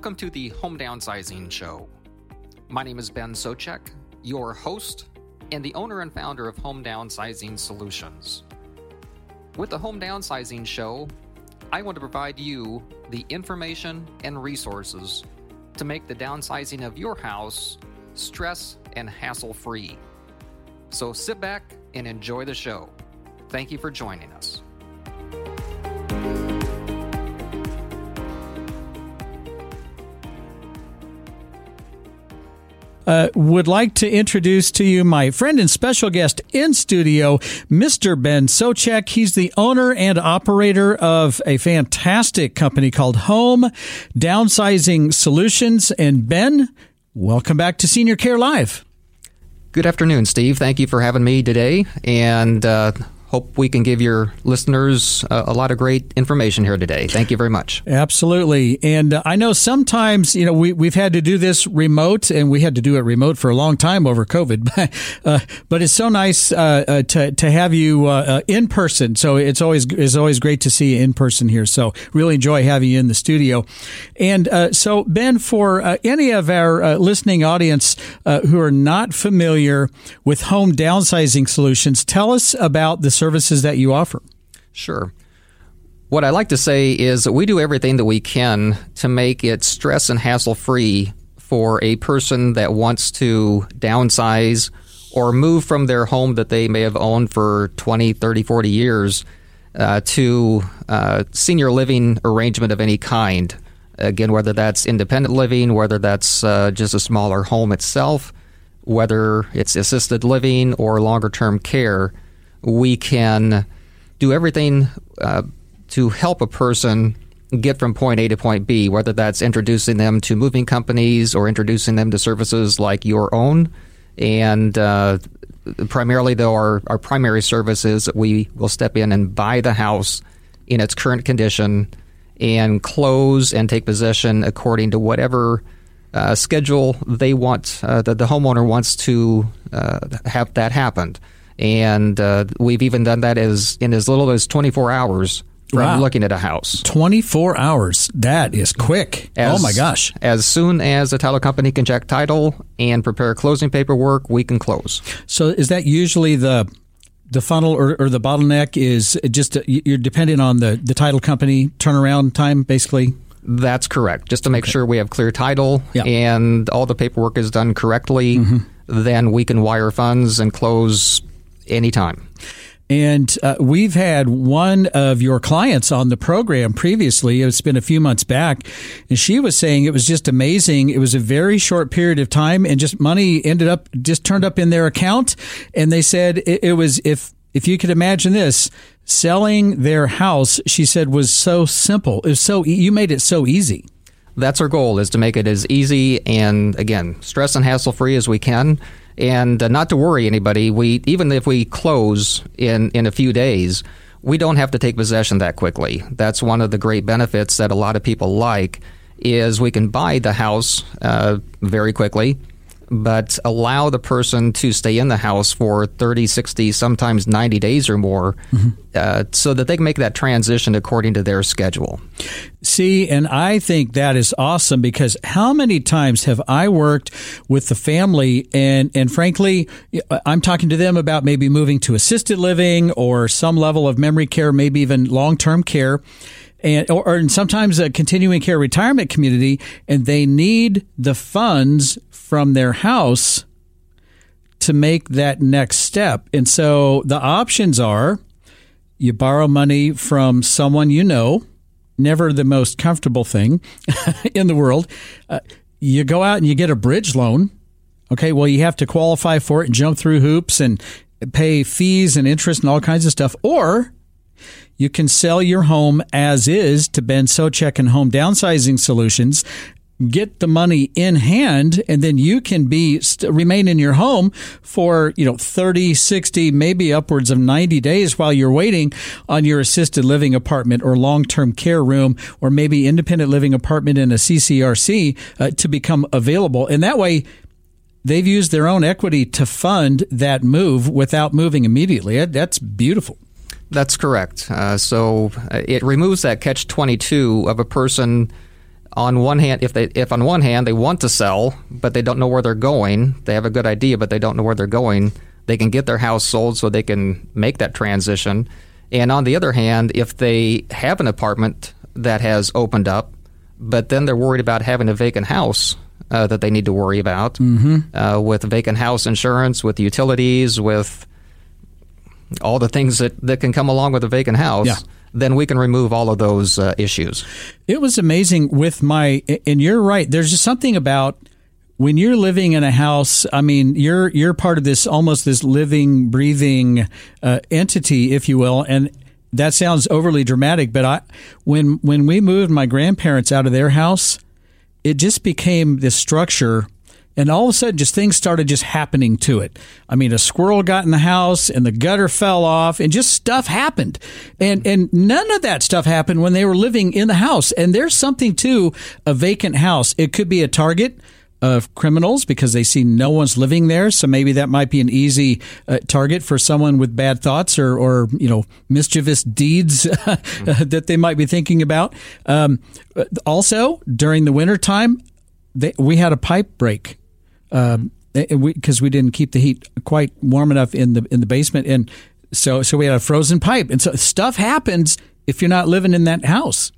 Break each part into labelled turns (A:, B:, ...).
A: Welcome to the Home Downsizing Show. My name is Ben Socek, your host and the owner and founder of Home Downsizing Solutions. With the Home Downsizing Show, I want to provide you the information and resources to make the downsizing of your house stress and hassle free. So sit back and enjoy the show. Thank you for joining us.
B: Uh, would like to introduce to you my friend and special guest in studio, Mr. Ben Socek. He's the owner and operator of a fantastic company called Home Downsizing Solutions. And Ben, welcome back to Senior Care Live.
A: Good afternoon, Steve. Thank you for having me today. And uh, hope we can give your listeners a, a, lot of great information here today. Thank you very much.
B: Absolutely. And uh, I know sometimes, you know, we, we've had to do this remote and we had to do it remote for a long time over COVID, uh, but it's so nice uh, uh to, to have you uh, uh, in person. So it's always, it's always great to see you in person here. So really enjoy having you in the studio. And so Ben, for any of our listening audience who are not familiar with home downsizing solutions, tell us about the services that you offer?
A: Sure. What I like to say is that we do everything that we can to make it stress and hassle free for a person that wants to downsize or move from their home that they may have owned for 20, 30, 40 years uh, to uh, senior living arrangement of any kind. Again, whether that's independent living, whether that's uh, just a smaller home itself, whether it's assisted living or longer term care we can do everything uh, to help a person get from point A to point B, whether that's introducing them to moving companies or introducing them to services like your own. And uh, primarily, though, our, our primary service is we will step in and buy the house in its current condition and close and take possession according to whatever uh, schedule they want, uh, that the homeowner wants to uh, have that happened and uh, we've even done that as in as little as 24 hours from wow. looking at a house.
B: 24 hours. That is quick. Oh as, oh my gosh.
A: As soon as the title company can check title and prepare closing paperwork, we can close.
B: So is that usually the the funnel or, or the bottleneck is just you're dependent on the, the title company turnaround time basically?
A: That's correct. Just to make okay. sure we have clear title yeah. and all the paperwork is done correctly, mm-hmm. then we can wire funds and close anytime.
B: And uh, we've had one of your clients on the program previously. It's been a few months back. And she was saying it was just amazing. It was a very short period of time and just money ended up, just turned up in their account. And they said it, it was, if, if you could imagine this, selling their house, she said, was so simple. It was so, you made it so easy.
A: That's our goal is to make it as easy and again, stress and hassle free as we can and uh, not to worry anybody, we even if we close in in a few days, we don't have to take possession that quickly. That's one of the great benefits that a lot of people like is we can buy the house uh, very quickly but allow the person to stay in the house for 30, 60, sometimes 90 days or more mm-hmm. uh, so that they can make that transition according to their schedule.
B: See, and I think that is awesome because how many times have I worked with the family and, and frankly, I'm talking to them about maybe moving to assisted living or some level of memory care, maybe even long term care and or, or sometimes a continuing care retirement community and they need the funds from their house to make that next step. And so the options are you borrow money from someone you know, never the most comfortable thing in the world. Uh, you go out and you get a bridge loan. Okay, well, you have to qualify for it and jump through hoops and pay fees and interest and all kinds of stuff. Or you can sell your home as is to Ben Socek and Home Downsizing Solutions get the money in hand and then you can be st- remain in your home for you know 30 60 maybe upwards of 90 days while you're waiting on your assisted living apartment or long-term care room or maybe independent living apartment in a CCRC uh, to become available. And that way they've used their own equity to fund that move without moving immediately. That's beautiful.
A: That's correct. Uh, so uh, it removes that catch 22 of a person on one hand, if they if on one hand they want to sell, but they don't know where they're going, they have a good idea, but they don't know where they're going. They can get their house sold so they can make that transition. And on the other hand, if they have an apartment that has opened up, but then they're worried about having a vacant house uh, that they need to worry about mm-hmm. uh, with vacant house insurance, with utilities, with all the things that, that can come along with a vacant house.
B: Yeah
A: then we can remove all of those uh, issues.
B: It was amazing with my, and you're right. There's just something about when you're living in a house. I mean, you're you're part of this almost this living, breathing uh, entity, if you will, and that sounds overly dramatic. But I, when when we moved my grandparents out of their house, it just became this structure and all of a sudden just things started just happening to it. I mean a squirrel got in the house and the gutter fell off and just stuff happened. And and none of that stuff happened when they were living in the house. And there's something to a vacant house. It could be a target of criminals because they see no one's living there. So maybe that might be an easy uh, target for someone with bad thoughts or, or you know, mischievous deeds that they might be thinking about. Um, also, during the wintertime, they, we had a pipe break because um, we, we, didn't keep the heat quite warm enough in the in the basement, and so so we had a frozen pipe, and so stuff happens if you're not living in that house.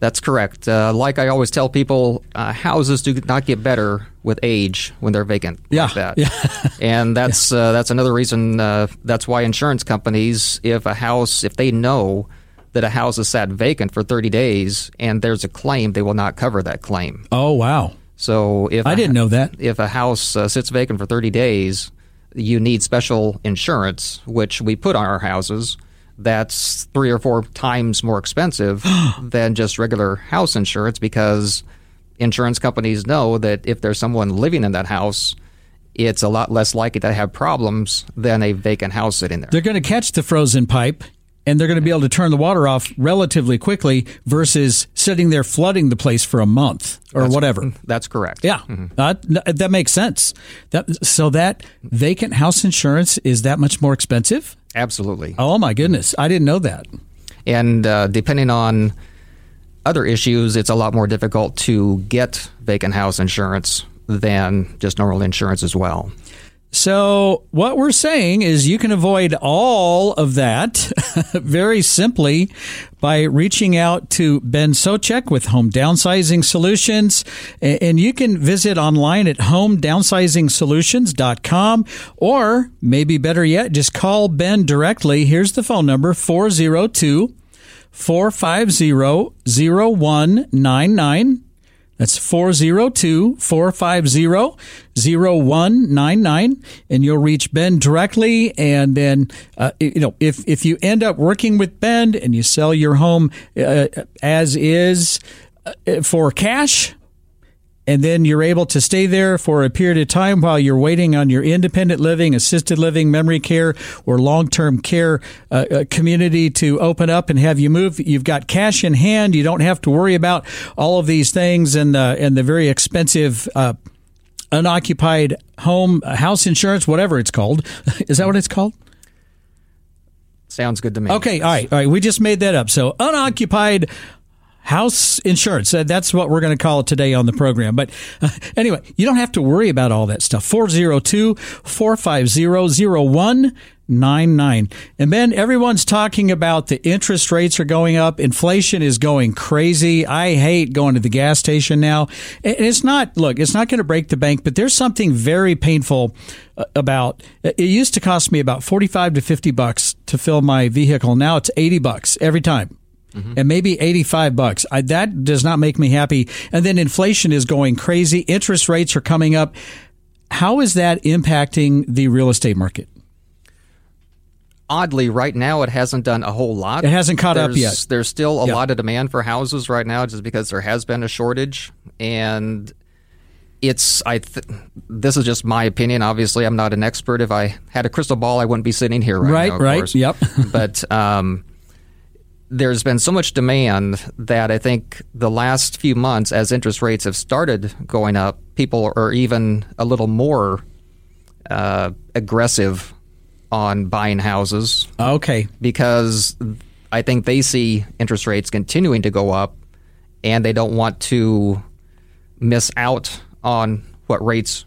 A: That's correct. Uh, like I always tell people, uh, houses do not get better with age when they're vacant.
B: Yeah,
A: like that.
B: yeah.
A: and that's yeah. uh, that's another reason. Uh, that's why insurance companies, if a house, if they know that a house is sat vacant for 30 days and there's a claim, they will not cover that claim.
B: Oh wow!
A: So if
B: I didn't know that
A: if a house uh, sits vacant for 30 days, you need special insurance, which we put on our houses. That's three or four times more expensive than just regular house insurance because insurance companies know that if there's someone living in that house, it's a lot less likely to have problems than a vacant house sitting there.
B: They're going to catch the frozen pipe and they're going to be able to turn the water off relatively quickly versus sitting there flooding the place for a month or
A: that's,
B: whatever.
A: That's correct.
B: Yeah, mm-hmm. uh, that makes sense. That so that vacant house insurance is that much more expensive?
A: Absolutely.
B: Oh my goodness, I didn't know that.
A: And uh, depending on other issues, it's a lot more difficult to get vacant house insurance than just normal insurance as well.
B: So, what we're saying is you can avoid all of that very simply by reaching out to Ben Socek with Home Downsizing Solutions. And you can visit online at homedownsizingsolutions.com or maybe better yet, just call Ben directly. Here's the phone number 402 450 0199. That's 402 450 0199. And you'll reach Ben directly. And then, uh, you know, if, if you end up working with Ben and you sell your home uh, as is uh, for cash, and then you're able to stay there for a period of time while you're waiting on your independent living, assisted living, memory care, or long term care uh, uh, community to open up and have you move. You've got cash in hand. You don't have to worry about all of these things and the and the very expensive. Uh, unoccupied home uh, house insurance whatever it's called is that what it's called
A: Sounds good to me.
B: Okay, all right, all right. We just made that up. So unoccupied house insurance. Uh, that's what we're going to call it today on the program. But uh, anyway, you don't have to worry about all that stuff. 402 450 0199. And Ben, everyone's talking about the interest rates are going up. Inflation is going crazy. I hate going to the gas station now. And it's not, look, it's not going to break the bank, but there's something very painful uh, about it used to cost me about 45 to 50 bucks to fill my vehicle. Now it's 80 bucks every time mm-hmm. and maybe 85 bucks. I, that does not make me happy. And then inflation is going crazy. Interest rates are coming up. How is that impacting the real estate market?
A: Oddly, right now it hasn't done a whole lot.
B: It hasn't caught
A: there's,
B: up yet.
A: There's still a lot of demand for houses right now, just because there has been a shortage, and it's I. Th- this is just my opinion. Obviously, I'm not an expert. If I had a crystal ball, I wouldn't be sitting here right,
B: right
A: now.
B: Right,
A: right,
B: yep.
A: but um, there's been so much demand that I think the last few months, as interest rates have started going up, people are even a little more uh, aggressive on buying houses.
B: Okay.
A: Because I think they see interest rates continuing to go up and they don't want to miss out on what rates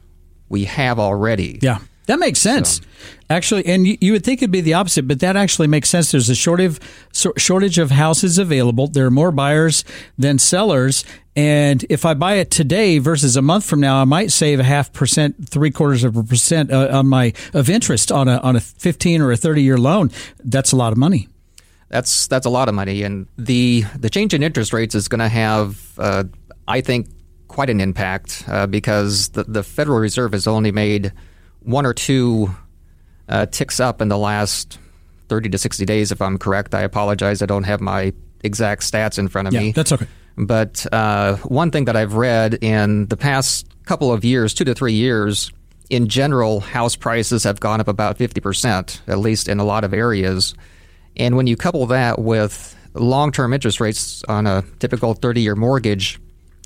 A: we have already.
B: Yeah. That makes sense, so. actually, and you, you, would think it'd be the opposite, but that actually makes sense. There's a shortage shortage of houses available. There are more buyers than sellers, and if I buy it today versus a month from now, I might save a half percent, three quarters of a percent uh, on my of interest on a on a 15 or a 30 year loan. That's a lot of money.
A: That's that's a lot of money, and the the change in interest rates is going to have, uh, I think, quite an impact uh, because the the Federal Reserve has only made one or two uh, ticks up in the last 30 to 60 days, if I'm correct. I apologize. I don't have my exact stats in front of
B: yeah,
A: me.
B: That's okay.
A: But uh, one thing that I've read in the past couple of years, two to three years, in general, house prices have gone up about 50%, at least in a lot of areas. And when you couple that with long term interest rates on a typical 30 year mortgage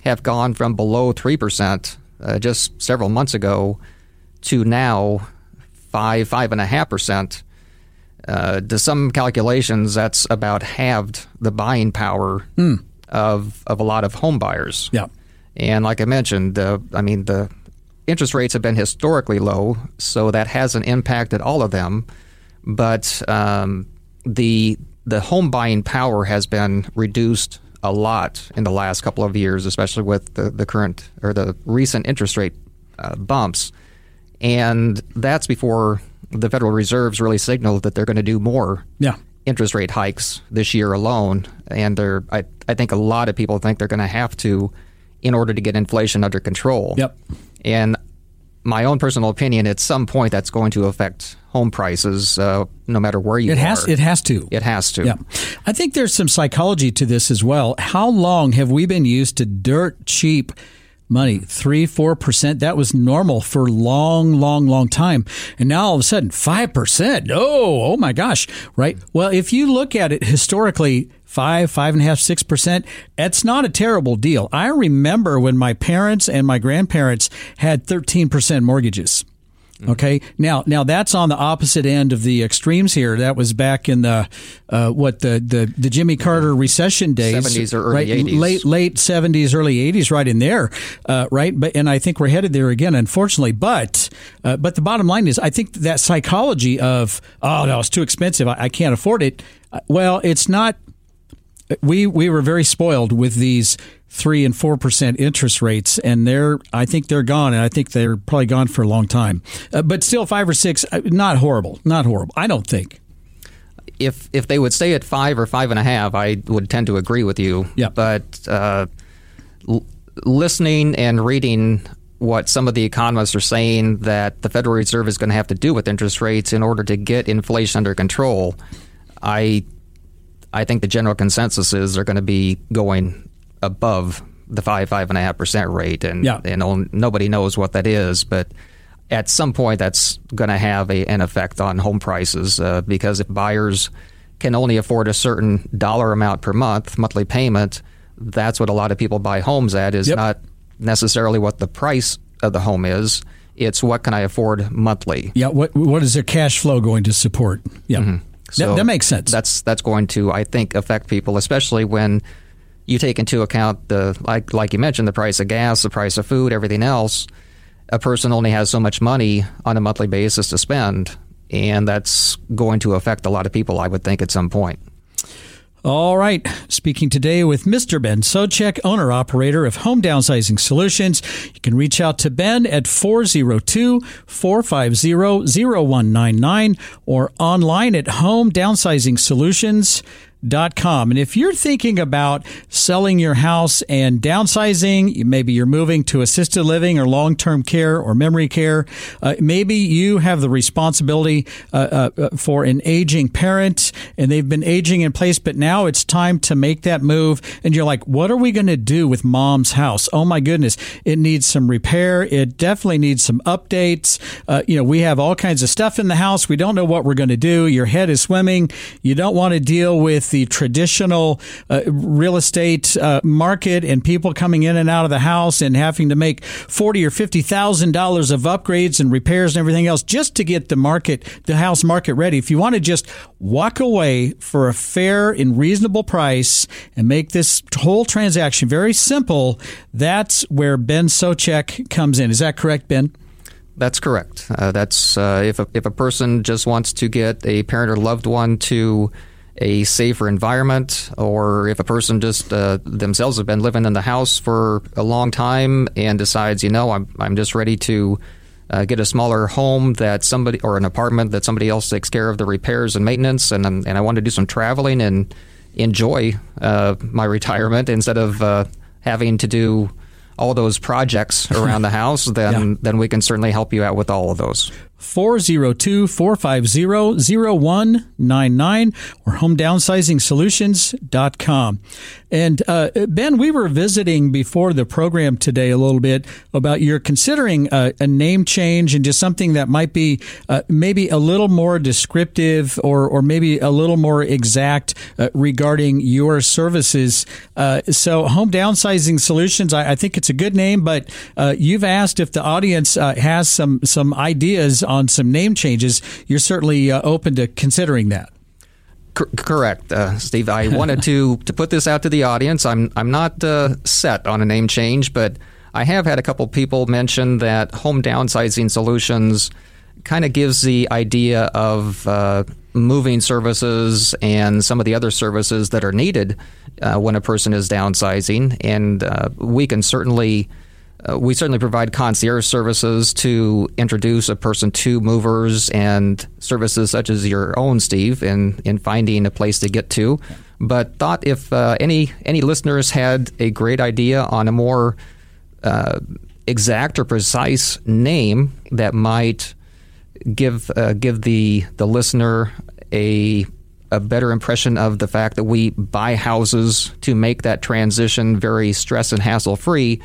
A: have gone from below 3% uh, just several months ago to now five, five and a half percent. Uh, to some calculations, that's about halved the buying power mm. of of a lot of home buyers.
B: Yeah,
A: and like I mentioned, the I mean the interest rates have been historically low, so that hasn't impacted all of them. But um, the the home buying power has been reduced a lot in the last couple of years, especially with the, the current or the recent interest rate uh, bumps. And that's before the Federal Reserve's really signaled that they're going to do more
B: yeah.
A: interest rate hikes this year alone. And they're, I, I think a lot of people think they're going to have to in order to get inflation under control.
B: Yep.
A: And my own personal opinion, at some point, that's going to affect home prices, uh, no matter where you
B: it has,
A: are.
B: It has to.
A: It has to.
B: Yeah. I think there's some psychology to this as well. How long have we been used to dirt cheap money, three, four percent. That was normal for long, long, long time. And now all of a sudden, five percent. Oh, oh my gosh. Right. Well, if you look at it historically, five, five and a half, six percent, it's not a terrible deal. I remember when my parents and my grandparents had 13% mortgages. Mm-hmm. Okay. Now, now that's on the opposite end of the extremes here. That was back in the uh, what the, the the Jimmy Carter recession days,
A: seventies or early
B: right?
A: 80s.
B: late late seventies, early eighties, right in there, uh, right? But and I think we're headed there again, unfortunately. But uh, but the bottom line is, I think that psychology of oh no, it's too expensive, I, I can't afford it. Uh, well, it's not. We we were very spoiled with these three and four percent interest rates, and they're I think they're gone, and I think they're probably gone for a long time. Uh, but still, five or six, uh, not horrible, not horrible. I don't think.
A: If if they would stay at five or five and a half, I would tend to agree with you.
B: Yeah.
A: But uh, l- listening and reading what some of the economists are saying that the Federal Reserve is going to have to do with interest rates in order to get inflation under control, I I think the general consensus is they're going to be going above the five five and a half percent rate, and
B: yeah.
A: and nobody knows what that is, but at some point that's going to have a, an effect on home prices uh, because if buyers can only afford a certain dollar amount per month monthly payment, that's what a lot of people buy homes at is
B: yep.
A: not necessarily what the price of the home is. It's what can I afford monthly.
B: Yeah, what what is their cash flow going to support? Yeah. Mm-hmm. So that, that makes sense.
A: That's that's going to, I think, affect people, especially when you take into account the like like you mentioned the price of gas, the price of food, everything else. A person only has so much money on a monthly basis to spend, and that's going to affect a lot of people, I would think, at some point.
B: All right. Speaking today with Mr. Ben Socek, owner operator of Home Downsizing Solutions. You can reach out to Ben at 402 450 0199 or online at Home Downsizing Solutions com. And if you're thinking about selling your house and downsizing, maybe you're moving to assisted living or long term care or memory care, uh, maybe you have the responsibility uh, uh, uh, for an aging parent and they've been aging in place, but now it's time to make that move. And you're like, what are we going to do with mom's house? Oh my goodness, it needs some repair. It definitely needs some updates. Uh, you know, we have all kinds of stuff in the house. We don't know what we're going to do. Your head is swimming. You don't want to deal with the traditional uh, real estate uh, market and people coming in and out of the house and having to make forty or fifty thousand dollars of upgrades and repairs and everything else just to get the market, the house market ready. If you want to just walk away for a fair and reasonable price and make this whole transaction very simple, that's where Ben Socek comes in. Is that correct, Ben?
A: That's correct. Uh, that's uh, if a, if a person just wants to get a parent or loved one to a safer environment, or if a person just uh, themselves have been living in the house for a long time and decides, you know, I'm I'm just ready to uh, get a smaller home that somebody or an apartment that somebody else takes care of the repairs and maintenance, and and I want to do some traveling and enjoy uh, my retirement instead of uh, having to do all those projects around the house, then yeah. then we can certainly help you out with all of those.
B: 402 450 0199 or homedownsizing And uh, Ben, we were visiting before the program today a little bit about you're considering a, a name change and just something that might be uh, maybe a little more descriptive or, or maybe a little more exact uh, regarding your services. Uh, so, Home Downsizing Solutions, I, I, think it's a good name, but uh, you've asked if the audience uh, has some, some ideas on some name changes, you're certainly uh, open to considering that.
A: correct, uh, Steve. I wanted to to put this out to the audience. I'm I'm not uh, set on a name change, but I have had a couple people mention that home downsizing solutions kind of gives the idea of uh, moving services and some of the other services that are needed uh, when a person is downsizing, and uh, we can certainly uh, we certainly provide concierge services to introduce a person to movers and services such as your own, Steve, in, in finding a place to get to. But thought if uh, any any listeners had a great idea on a more uh, exact or precise name that might give uh, give the the listener a a better impression of the fact that we buy houses to make that transition very stress and hassle free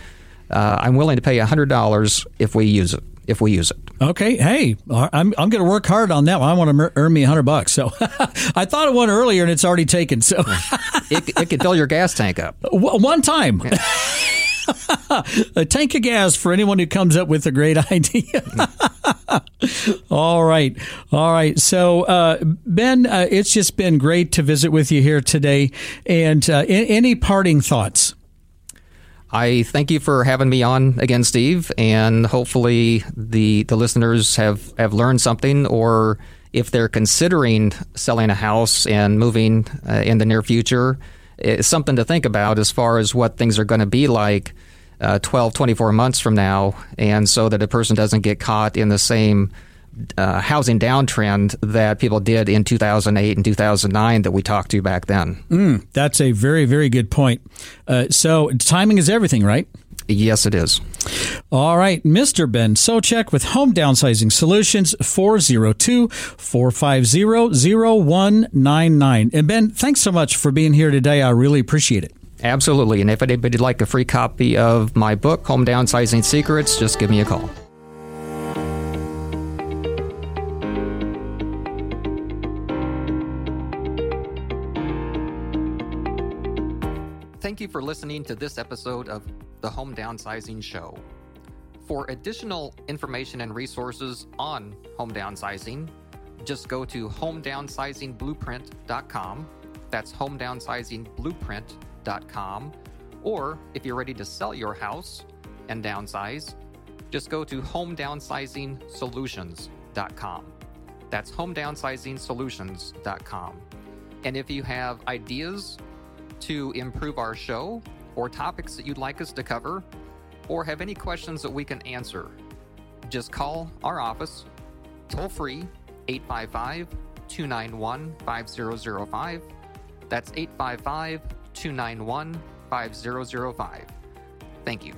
A: uh, I'm willing to pay hundred dollars if we use it. If we use it.
B: Okay. Hey, I'm I'm going to work hard on that. One. I want to earn me a hundred bucks. So I thought of one earlier and it's already taken. So
A: it it could fill your gas tank up
B: one time. a tank of gas for anyone who comes up with a great idea. All right. All right. So, uh, Ben, uh, it's just been great to visit with you here today. And uh, any parting thoughts?
A: I thank you for having me on again, Steve, and hopefully the the listeners have have learned something, or if they're considering selling a house and moving uh, in the near future, it's something to think about as far as what things are going to be like uh, 12, 24 months from now, and so that a person doesn't get caught in the same uh, housing downtrend that people did in 2008 and 2009 that we talked to back then.
B: Mm, that's a very, very good point. Uh, so timing is everything, right?
A: Yes, it is.
B: All right, Mr. Ben Socek with Home Downsizing Solutions, 402 450 0199. And Ben, thanks so much for being here today. I really appreciate it.
A: Absolutely. And if anybody'd like a free copy of my book, Home Downsizing Secrets, just give me a call. You for listening to this episode of the Home Downsizing Show. For additional information and resources on home downsizing, just go to homedownsizingblueprint.com. That's homedownsizingblueprint.com. Or if you're ready to sell your house and downsize, just go to homedownsizingsolutions.com. That's homedownsizingsolutions.com. And if you have ideas to improve our show or topics that you'd like us to cover or have any questions that we can answer, just call our office toll free 855 291 5005. That's 855 291 5005. Thank you.